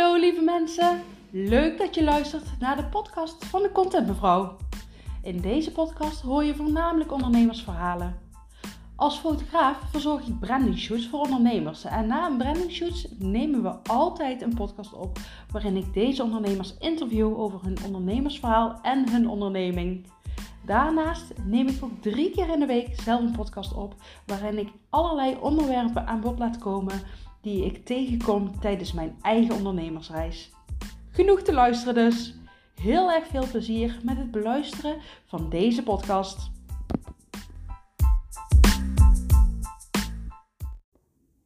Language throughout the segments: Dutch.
Hallo lieve mensen, leuk dat je luistert naar de podcast van de Content Mevrouw. In deze podcast hoor je voornamelijk ondernemersverhalen. Als fotograaf verzorg ik branding shoots voor ondernemers en na een branding shoots nemen we altijd een podcast op waarin ik deze ondernemers interview over hun ondernemersverhaal en hun onderneming. Daarnaast neem ik ook drie keer in de week zelf een podcast op waarin ik allerlei onderwerpen aan bod laat komen die ik tegenkom tijdens mijn eigen ondernemersreis. Genoeg te luisteren dus. Heel erg veel plezier met het beluisteren van deze podcast.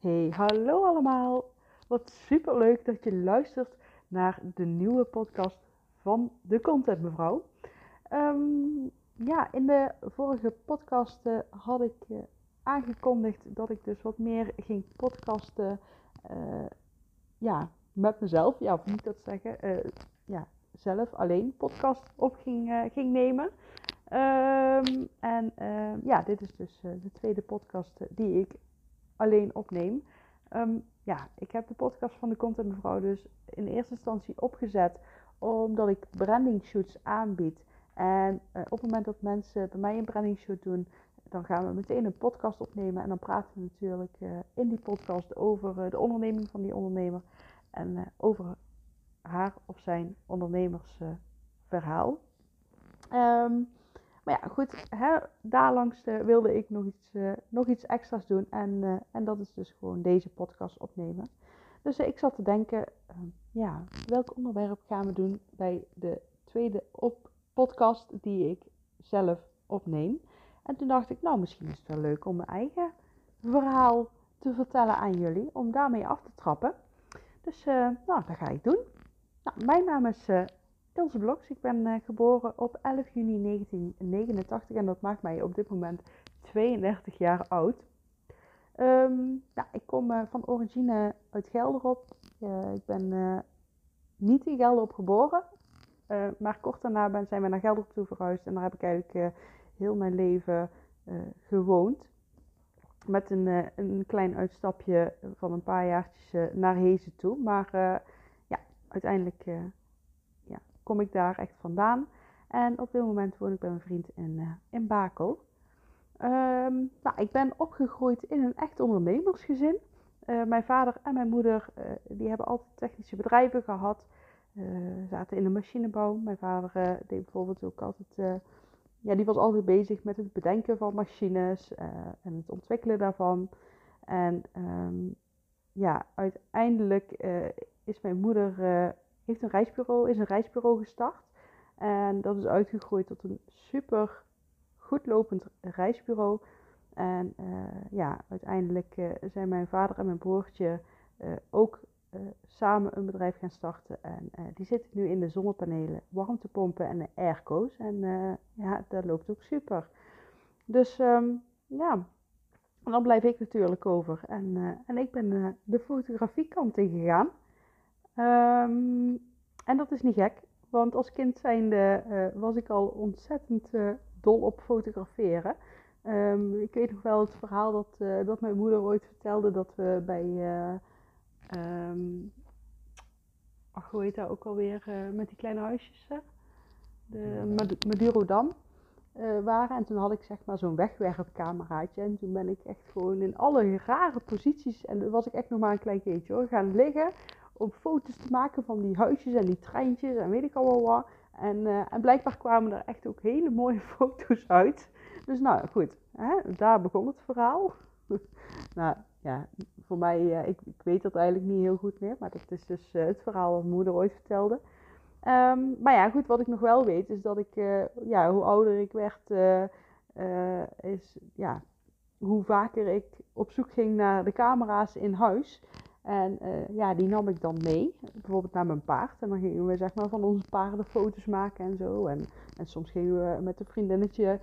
Hey, hallo allemaal. Wat super leuk dat je luistert naar de nieuwe podcast van de Content Mevrouw. Ehm, ja, in de vorige podcast uh, had ik uh, aangekondigd dat ik dus wat meer ging podcasten. Uh, ja, met mezelf. Ja, of ik dat zeggen? Uh, ja, zelf alleen podcast op ging, uh, ging nemen. Um, en ehm, ja, dit is dus de tweede podcast die ik alleen opneem. Um, ja, ik heb de podcast van de Content Mevrouw dus in eerste instantie opgezet omdat ik branding shoots aanbied. En op het moment dat mensen bij mij een branding shoot doen, dan gaan we meteen een podcast opnemen. En dan praten we natuurlijk uh, in die podcast over uh, de onderneming van die ondernemer. En uh, over haar of zijn ondernemersverhaal. Um, maar ja, goed, daarlangs wilde ik nog iets, nog iets extra's doen. En, en dat is dus gewoon deze podcast opnemen. Dus ik zat te denken, ja, welk onderwerp gaan we doen bij de tweede op podcast die ik zelf opneem. En toen dacht ik, nou, misschien is het wel leuk om mijn eigen verhaal te vertellen aan jullie, om daarmee af te trappen. Dus, uh, nou, dat ga ik doen. Nou, mijn naam is uh, Ilse Bloks. Ik ben uh, geboren op 11 juni 1989 en dat maakt mij op dit moment 32 jaar oud. Um, nou, ik kom van origine uit Gelderop. ik ben niet in Gelderop geboren, maar kort daarna ben, zijn we naar Gelderop toe verhuisd en daar heb ik eigenlijk heel mijn leven uh, gewoond. Met een, uh, een klein uitstapje van een paar jaartjes uh, naar Hezen toe. Maar ja, uiteindelijk ja, kom ik daar echt vandaan. En op dit moment woon ik bij mijn vriend in, in Bakel. Um, nou, ik ben opgegroeid in een echt ondernemersgezin. mijn vader en mijn moeder die hebben altijd technische bedrijven gehad. zaten in de machinebouw. Mijn vader deed bijvoorbeeld ook altijd ja, die was altijd bezig met het bedenken van machines uh, en het ontwikkelen daarvan. En um, ja, uiteindelijk uh, is mijn moeder uh, heeft een reisbureau, is een reisbureau gestart. En dat is uitgegroeid tot een super goed lopend reisbureau. En ja, uiteindelijk zijn mijn vader en mijn broertje ook uh, samen een bedrijf gaan starten. En uh, die zitten nu in de zonnepanelen, warmtepompen en de airco's. En uh, ja, dat loopt ook super. Dus um, ja, en dan blijf ik natuurlijk over. En, en ik ben de fotografiekant ingegaan. Um, en dat is niet gek, want als kind zijnde was ik al ontzettend dol op fotograferen. Um, ik weet nog wel het verhaal dat, dat mijn moeder ooit vertelde dat we bij Um, ach, hoe heet dat ook alweer? Uh, met die kleine huisjes, hè? De Madurodam uh, waren. En toen had ik zeg maar zo'n wegwerpcameraatje. En toen ben ik echt gewoon in alle rare posities. En toen was ik echt nog maar een klein kindje hoor. Gaan liggen om foto's te maken van die huisjes en die treintjes en weet ik al wel wat. En, uh, en blijkbaar kwamen er echt ook hele mooie foto's uit. Dus nou goed, hè, daar begon het verhaal. nou ja, voor mij, uh, ik, ik, weet dat eigenlijk niet heel goed meer, maar dat is dus uh, het verhaal wat mijn moeder ooit vertelde. Um, maar ja, goed, wat ik nog wel weet is dat ik, uh, ja, hoe ouder ik werd, is, ja, hoe vaker ik op zoek ging naar de camera's in huis. En ja, die nam ik dan mee, bijvoorbeeld naar mijn paard. En dan gingen we zeg maar van onze paarden foto's maken en zo. En, en soms gingen we met een vriendinnetje,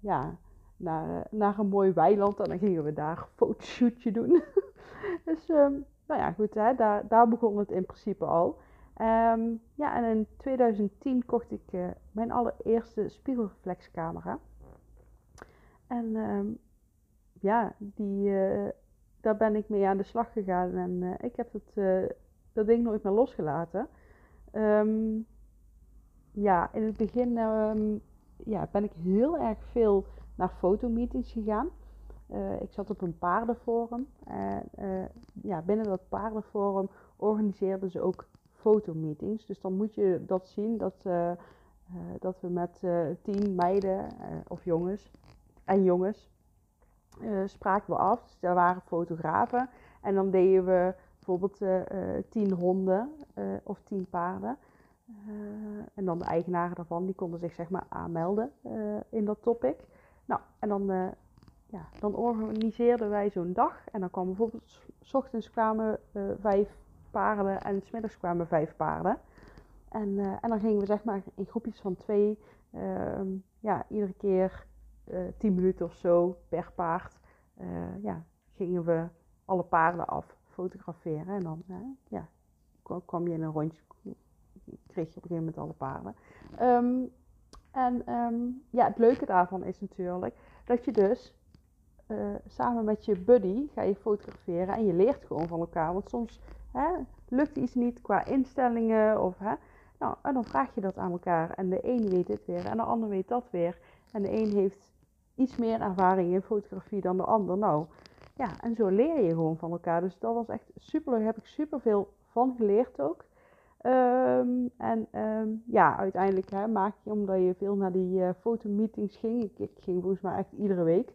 ja, naar, naar een mooi weiland. En dan gingen we daar een fotoshootje doen. dus um, nou ja, goed, hè, daar, daar begon het in principe al. Um, ja, en in 2010 kocht ik uh, mijn allereerste spiegelreflexcamera. En um, ja, die, uh, daar ben ik mee aan de slag gegaan. En ik heb het dat ding nooit meer losgelaten. Ehm, ja, in het begin ehm, ja, ben ik heel erg veel naar fotomeetings gegaan. Uh, ik zat op een paardenforum. En uh, ja, binnen dat paardenforum organiseerden ze ook fotomeetings. Dus dan moet je dat zien dat, dat we met tien meiden of jongens en jongens spraken we af. Dus daar waren fotografen. En dan deden we bijvoorbeeld tien honden of tien paarden. en dan de eigenaren daarvan, die konden zich zeg maar aanmelden in dat topic. Nou, en dan ja, dan organiseerden wij zo'n dag. En dan kwam bijvoorbeeld, s ochtends kwamen uh, vijf paarden en s middags kwamen vijf paarden. En, en dan gingen we zeg maar in groepjes van twee, uh, ja, iedere keer uh, tien minuten of zo per paard, ja, gingen we alle paarden af fotograferen. En dan ja, kwam je in een rondje, kreeg je op een gegeven moment alle paarden. Um, en um, ja, het leuke daarvan is natuurlijk dat je dus uh, samen met je buddy ga je fotograferen en je leert gewoon van elkaar. Want soms hè, lukt iets niet qua instellingen of hè. Nou, en dan vraag je dat aan elkaar. En de een weet dit weer en de ander weet dat weer. En de een heeft iets meer ervaring in fotografie dan de ander. Nou, ja, en zo leer je gewoon van elkaar. Dus dat was echt super leuk. Daar heb ik super veel van geleerd ook. Um, en um, ja, uiteindelijk hè, maak je, omdat je veel naar die uh, fotomeetings ging. Ik, ging volgens mij echt iedere week.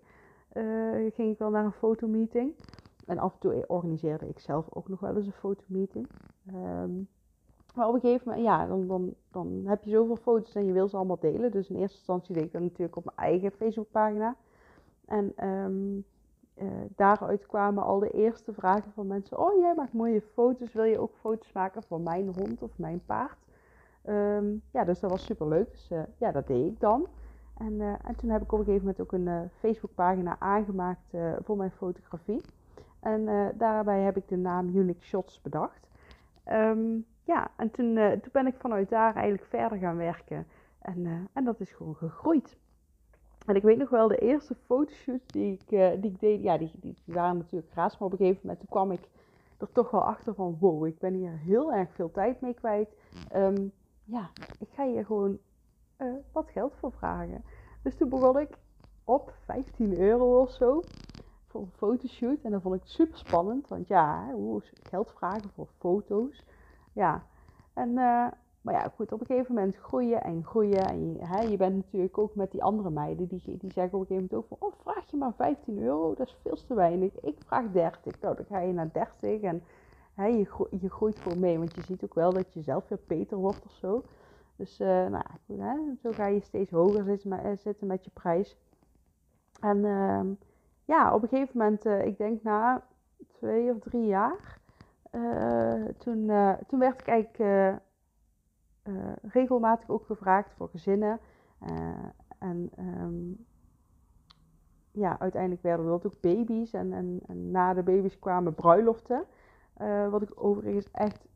Uh, ging ik wel naar een fotomeeting. En af en toe organiseerde ik zelf ook nog wel eens een fotomeeting. Um, maar op een gegeven moment, ja, dan, dan, dan heb je zoveel foto's en je wil ze allemaal delen. Dus in eerste instantie deed ik dat natuurlijk op mijn eigen Facebookpagina. En uh, daaruit kwamen al de eerste vragen van mensen. Oh, jij maakt mooie foto's. Wil je ook foto's maken van mijn hond of mijn paard? Um, ja, dus dat was super leuk. Dus uh, ja, dat deed ik dan. En, uh, en, toen heb ik op een gegeven moment ook een Facebookpagina aangemaakt voor mijn fotografie. En daarbij heb ik de naam Unique Shots bedacht. Um, ja, en toen, toen ben ik vanuit daar eigenlijk verder gaan werken. En, en dat is gewoon gegroeid. En ik weet nog wel, de eerste fotoshoots die ik, die ik deed, ja, die, die, waren natuurlijk gratis. Maar op een gegeven moment toen kwam ik er toch wel achter van, wow, ik ben hier heel erg veel tijd mee kwijt. Um, ja, ik ga hier gewoon uh, wat geld voor vragen. Dus toen begon ik op 15 euro of zo voor een fotoshoot. En dat vond ik super spannend, want ja, hoe geld vragen voor foto's. Ja, en, uh, maar ja, goed, op een gegeven moment groeien en groeien. En je, hè, je bent natuurlijk ook met die andere meiden, die, die zeggen op een gegeven moment ook van, oh, vraag je maar 15 euro, dat is veel te weinig. Ik vraag 30. Nou, dan ga je naar 30 en hè, je, je groeit gewoon mee, want je ziet ook wel dat je zelf weer beter wordt of zo. Dus uh, nou, goed, hè? zo ga je steeds hoger zitten met, eh, zitten met je prijs. En uh, ja, op een gegeven moment, uh, ik denk na twee of drie jaar, toen, toen werd ik eigenlijk regelmatig ook gevraagd voor gezinnen. en um, ja, uiteindelijk werden dat ook baby's. En, en, na de baby's kwamen bruiloften. wat ik overigens echt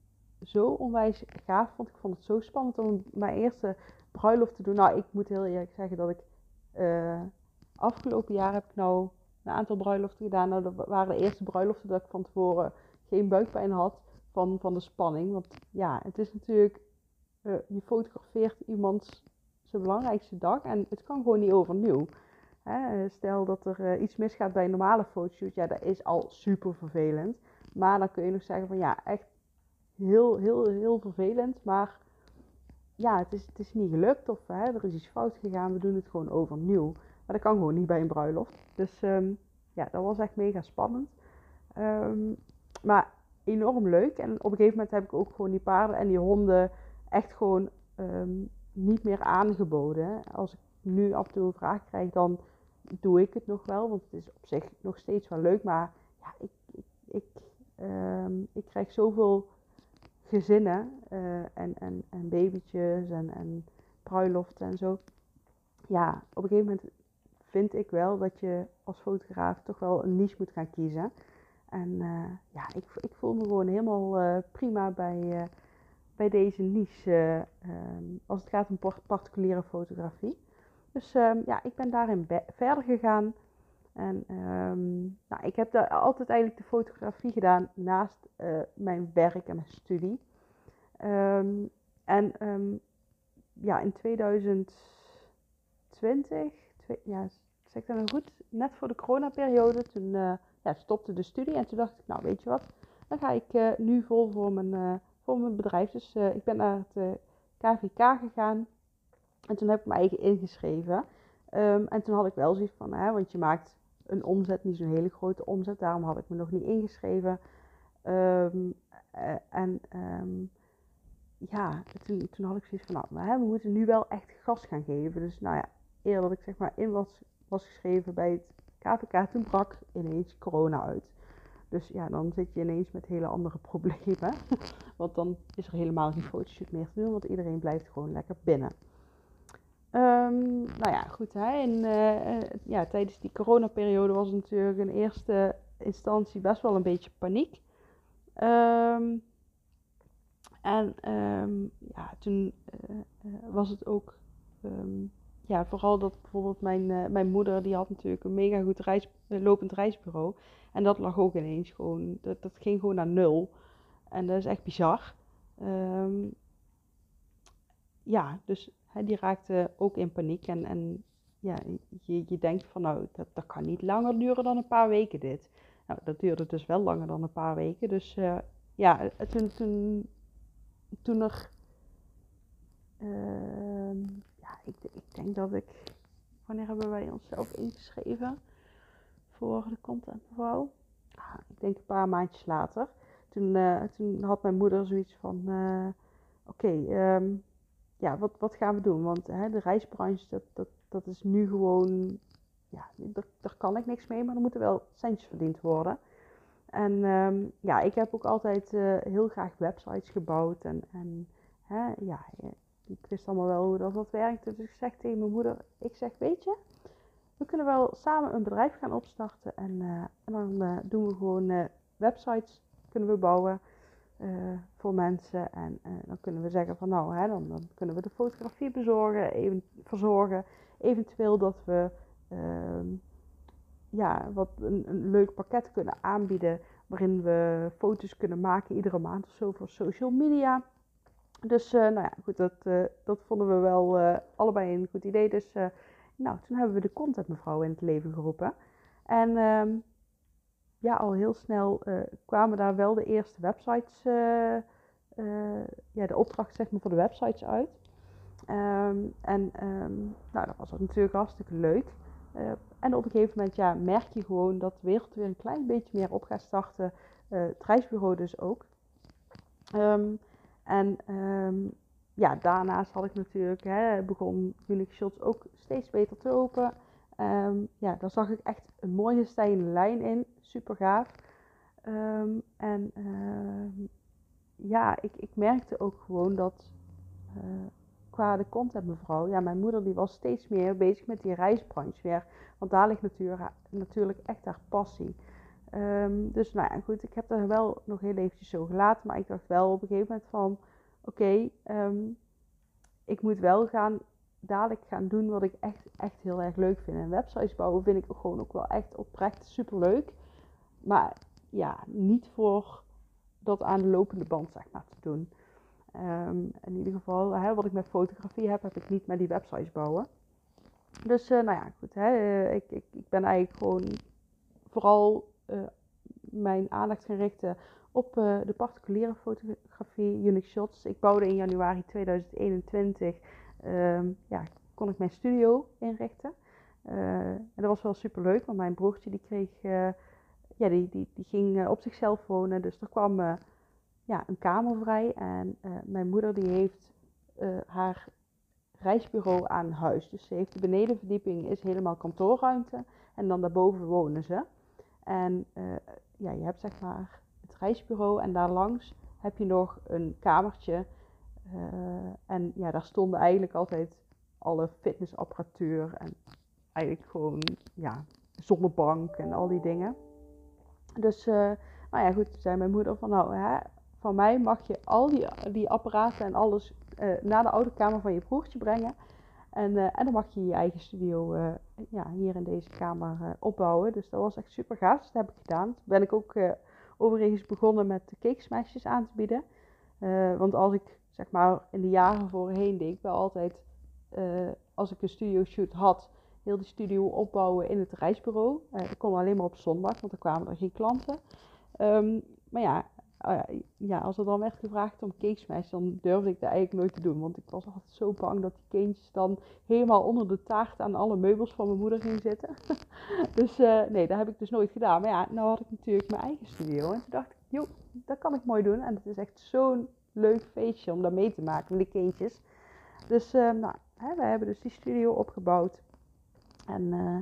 zo onwijs gaaf vond. Ik vond het zo spannend om mijn eerste bruiloft te doen. Nou, ik moet heel eerlijk zeggen dat ik afgelopen jaar heb ik nou een aantal bruiloften gedaan. Nou, dat waren de eerste bruiloften dat ik van tevoren geen buikpijn had van, van de spanning. Want ja, het is natuurlijk, uh, je fotografeert iemand zijn belangrijkste dag en het kan gewoon niet overnieuw. Hè? Stel dat er uh, iets misgaat bij een normale fotoshoot, ja, dat is al super vervelend. Maar dan kun je nog zeggen van ja, echt heel, heel, heel vervelend. Maar ja, het is, het is niet gelukt of hè, er is iets fout gegaan. We doen het gewoon overnieuw. Maar dat kan gewoon niet bij een bruiloft. Dus um, ja, dat was echt mega spannend. Um, maar enorm leuk. En op een gegeven moment heb ik ook gewoon die paarden en die honden echt gewoon um, niet meer aangeboden. Als ik nu af en toe een vraag krijg, dan doe ik het nog wel. Want het is op zich nog steeds wel leuk. Maar ja, ik, ik, ik, ik krijg zoveel gezinnen uh, en, en, en babytjes en, en bruiloften en zo. Ja, op een gegeven moment vind ik wel dat je als fotograaf toch wel een niche moet gaan kiezen. En uh, ja, ik, ik voel me gewoon helemaal uh, prima bij, bij deze niche um, als het gaat om particuliere fotografie. Dus um, ja, ik ben daarin verder gegaan. En um, nou, ik heb daar altijd eigenlijk de fotografie gedaan naast uh, mijn werk en mijn studie. En ja, in 2020, twee, ja, zeg dat nou goed, net voor de coronaperiode, toen uh, ja, stopte de studie. En toen dacht ik, nou weet je wat, dan ga ik uh, nu vol voor mijn, voor mijn bedrijf. Dus ik ben naar het KVK gegaan en toen heb ik me eigen ingeschreven. en toen had ik wel zoiets van, hè, want je maakt een omzet, niet zo'n hele grote omzet. Daarom had ik me nog niet ingeschreven. Um, uh, en um, ja, toen, toen had ik zoiets van, nou, we moeten nu wel echt gas gaan geven. Dus nou ja, eerder dat ik zeg maar in was, was geschreven bij het KVK, toen brak ineens corona uit. Dus ja, dan zit je ineens met hele andere problemen. Want dan is er helemaal geen fotoshoot meer te doen, want iedereen blijft gewoon lekker binnen. Um, nou ja, goed. Hè. In, uh, ja, tijdens die coronaperiode was natuurlijk in eerste instantie best wel een beetje paniek. Um, en um, ja, toen uh, was het ook, ja, vooral dat bijvoorbeeld mijn, mijn moeder, die had natuurlijk een mega goed reis, lopend reisbureau. En dat lag ook ineens gewoon, dat, dat ging gewoon naar nul. En dat is echt bizar. ja, dus die raakte ook in paniek. En, en ja, je, je denkt van nou, dat, dat kan niet langer duren dan een paar weken dit. Nou, dat duurde dus wel langer dan een paar weken. Dus uh, ja, toen, toen, toen er... Uh, ja, ik, ik denk dat ik... Wanneer hebben wij onszelf ingeschreven voor de contentmevrouw? Ah, ik denk een paar maandjes later. Toen, uh, toen had mijn moeder zoiets van... Eh, oké, ehm, ja, wat, wat gaan we doen? Want hè, de reisbranche, dat, dat, dat is nu gewoon, ja, daar, kan ik niks mee, maar er moeten wel centjes verdiend worden. En um, ja, ik heb ook altijd uh, heel graag websites gebouwd en, en hè, ja, ik wist allemaal wel hoe dat, dat werkte. Dus ik zeg tegen mijn moeder, ik zeg, weet je, we kunnen wel samen een bedrijf gaan opstarten en, uh, en dan uh, doen we gewoon websites kunnen we bouwen. Voor mensen. En dan kunnen we zeggen van nou, hè, dan, dan, kunnen we de fotografie bezorgen, even, verzorgen. Eventueel dat we uh, ja, wat een, een, leuk pakket kunnen aanbieden. Waarin we foto's kunnen maken iedere maand of zo voor social media. Dus nou ja, goed, dat, dat vonden we wel allebei een goed idee. Dus nou, toen hebben we de content mevrouw in het leven geroepen. En ehm, ja, al heel snel uh, kwamen daar wel de eerste websites, uh, uh, ja, de opdracht zeg maar voor de websites uit. Um, en um, nou, dat was natuurlijk hartstikke leuk. en op een gegeven moment ja, merk je gewoon dat de wereld weer een klein beetje meer op gaat starten. het reisbureau dus ook. Um, en ja, daarnaast had ik natuurlijk, hè, begon Unique Shots ook steeds beter te lopen. Um, ja, daar zag ik echt een mooie stijgende lijn in. Super gaaf. Um, en uh, ja, ik, ik merkte ook gewoon dat uh, qua de content mevrouw, ja, mijn moeder die was steeds meer bezig met die reisbranche weer. Want daar ligt natuurlijk, echt haar passie. Dus nou ja, goed, ik heb er wel nog heel eventjes zo gelaten. Maar ik dacht wel op een gegeven moment van, oké, okay, ik moet wel gaan dadelijk gaan doen wat ik echt, echt heel erg leuk vind. En websites bouwen vind ik gewoon ook wel echt oprecht super leuk. Maar ja, niet voor dat aan de lopende band zeg maar te doen. Um, in ieder geval, hè, wat ik met fotografie heb, heb ik niet met die websites bouwen. Dus uh, nou ja, goed. Hè, uh, ik, ik, ik ben eigenlijk gewoon vooral uh, mijn aandacht gaan richten op de particuliere fotografie, Unique Shots. Ik bouwde in januari 2021 um, ja, kon ik mijn studio inrichten. Uh, en dat was wel super leuk, want mijn broertje die kreeg, uh, ja, die, die, die ging op zichzelf wonen. Dus er kwam ja, een kamer vrij. En mijn moeder die heeft haar reisbureau aan huis. Dus ze heeft de benedenverdieping, is helemaal kantoorruimte. En dan daarboven wonen ze. En ja, je hebt zeg maar reisbureau en daar langs heb je nog een kamertje uh, en ja, daar stonden eigenlijk altijd alle fitnessapparatuur en eigenlijk gewoon ja, zonnebank en al die dingen. Dus uh, nou ja, goed, zei mijn moeder van nou, hè, van mij mag je al die, die apparaten en alles uh, naar de oude kamer van je broertje brengen. En, en dan mag je je eigen studio ja, hier in deze kamer opbouwen. Dus dat was echt super gaaf. Dus dat heb ik gedaan. Toen ben ik ook overigens begonnen met de cakesmashjes aan te bieden. want als ik zeg maar in de jaren voorheen deed ik wel altijd, als ik een studio shoot had, heel die studio opbouwen in het reisbureau. dat kon alleen maar op zondag, want er kwamen er geen klanten. Um, maar ja, Oh ja, als er dan werd gevraagd om cakesmash, dan durfde ik dat eigenlijk nooit te doen. Want ik was altijd zo bang dat die kindjes dan helemaal onder de taart aan alle meubels van mijn moeder gingen zitten. dus uh, nee, dat heb ik dus nooit gedaan. Maar ja, nou had ik natuurlijk mijn eigen studio. En toen dacht ik, joh, dat kan ik mooi doen. En het is echt zo'n leuk feestje om daar mee te maken met die kindjes. Dus uh, nou, hè, we hebben dus die studio opgebouwd. En uh,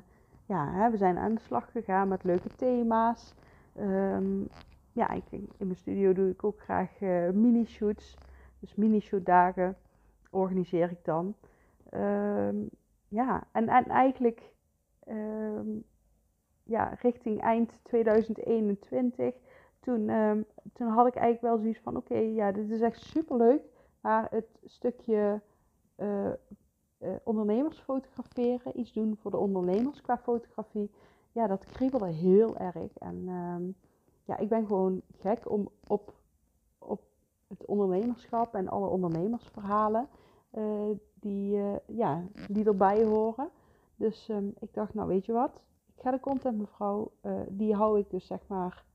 ja, hè, we zijn aan de slag gegaan met leuke thema's. Um, ja, ik, in mijn studio doe ik ook graag uh, mini-shoots. Dus mini-shoot dagen organiseer ik dan. Ehm, ja, en, en eigenlijk ehm, ja, richting eind 2021, toen, um, toen had ik eigenlijk wel zoiets van: oké, ja, dit is echt super leuk. Maar het stukje uh, uh, ondernemers fotograferen, iets doen voor de ondernemers qua fotografie, ja, dat kriebelde heel erg. En ja, ik ben gewoon gek om op, op het ondernemerschap en alle ondernemersverhalen uh, die, uh, ja, die erbij horen. Dus um, ik dacht, nou weet je wat, ik ga de content mevrouw, uh, die hou ik dus zeg maar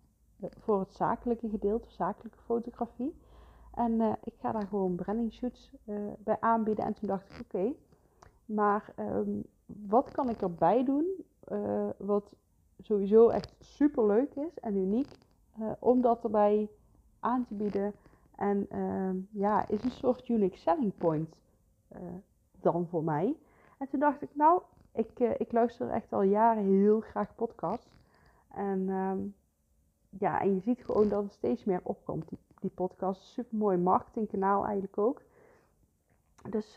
voor het zakelijke gedeelte, zakelijke fotografie. En ik ga daar gewoon branding shoots bij aanbieden. En toen dacht ik, oké, maar um, wat kan ik erbij doen wat sowieso echt super leuk is en uniek uh, om dat erbij aan te bieden. En uh, ja, is een soort unique selling point uh, dan voor mij. En toen dacht ik, nou, ik, uh, ik luister echt al jaren heel graag podcasts. En um, ja, en je ziet gewoon dat het steeds meer opkomt, die, die podcast. Super mooi marketingkanaal eigenlijk ook. Dus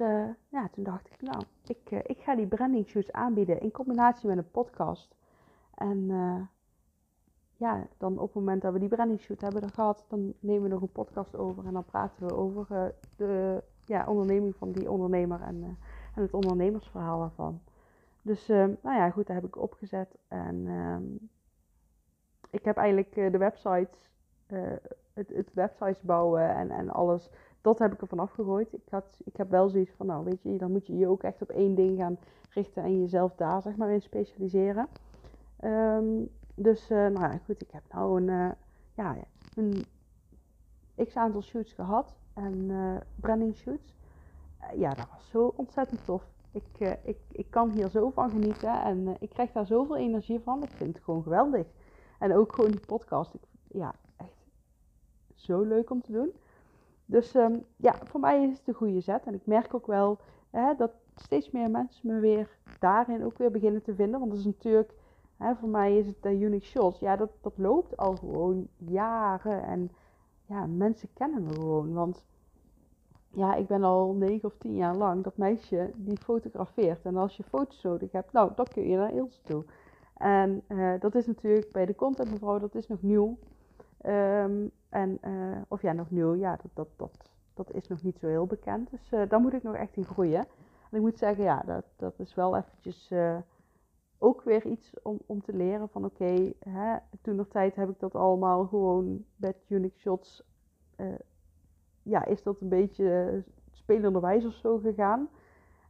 ja, toen dacht ik, nou, ik, ik ga die branding shoots aanbieden in combinatie met een podcast. En ja, dan op het moment dat we die branding shoot hebben gehad, dan nemen we nog een podcast over en dan praten we over uh, de ja, onderneming van die ondernemer en, uh, en het ondernemersverhaal daarvan. Dus uh, nou ja, goed, dat heb ik opgezet en ehm, ik heb eigenlijk de websites, het, het websites bouwen en, en alles, dat heb ik er vanaf gegooid. Ik, had, ik heb wel zoiets van, nou weet je, dan moet je je ook echt op één ding gaan richten en jezelf daar zeg maar in specialiseren. Um, dus, uh, nou ja, goed, ik heb nou een, uh, ja, een x aantal shoots gehad en uh, branding shoots. ja, dat was zo ontzettend tof. Ik, ik, ik kan hier zo van genieten en ik krijg daar zoveel energie van. Ik vind het gewoon geweldig. En ook gewoon die podcast. Ik, ja, echt zo leuk om te doen. Dus um, ja, voor mij is het een goede zet. En ik merk ook wel hè, dat steeds meer mensen me weer daarin ook weer beginnen te vinden. Want dat is natuurlijk Voor mij is het de Unique Shots. Ja, dat, dat loopt al gewoon jaren. En ja, mensen kennen me gewoon. Want ja, ik ben al negen of tien jaar lang dat meisje die fotografeert. En als je foto's nodig hebt, nou, dan kun je naar Ilse toe. En uh, dat is natuurlijk bij de content mevrouw, dat is nog nieuw. Um, en, uh, of ja, nog nieuw, ja, dat, dat, dat, dat is nog niet zo heel bekend. Dus uh, daar moet ik nog echt in groeien. En ik moet zeggen, ja, dat, dat is wel eventjes ook weer iets om, om te leren van oké, toen nog tijd heb ik dat allemaal gewoon met Unix shots. Uh, ja, is dat een beetje spelenderwijs of zo gegaan.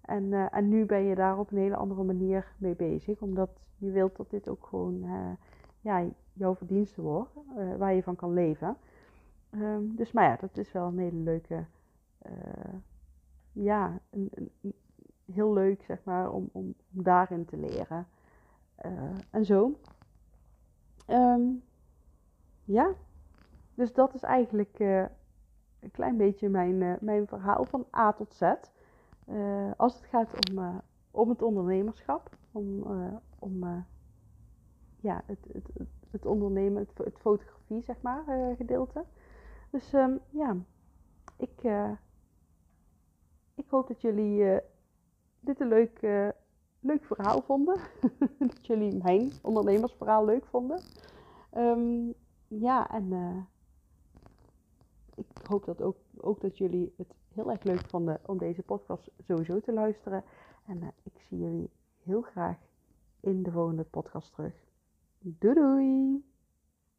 En, uh, en nu ben je daar op een hele andere manier mee bezig. Omdat je wilt dat dit ook gewoon uh, ja, jouw verdienste wordt. waar je van kan leven. Um, dus maar ja, dat is wel een hele leuke. ja, een, heel leuk zeg maar om, om daarin te leren. Uh, en zo. Um, ja, dus dat is eigenlijk uh, een klein beetje mijn, uh, mijn verhaal van A tot Z. als het gaat om, om het ondernemerschap, om, om ja, het, het, het, ondernemen, het, het fotografie, zeg maar, gedeelte. Dus um, ja, ik, ik hoop dat jullie dit een leuk leuk verhaal vonden. dat jullie mijn ondernemersverhaal leuk vonden. Um, ja, en uh, ik hoop dat ook, ook dat jullie het heel erg leuk vonden om deze podcast sowieso te luisteren. En uh, ik zie jullie heel graag in de volgende podcast terug. Doei doei!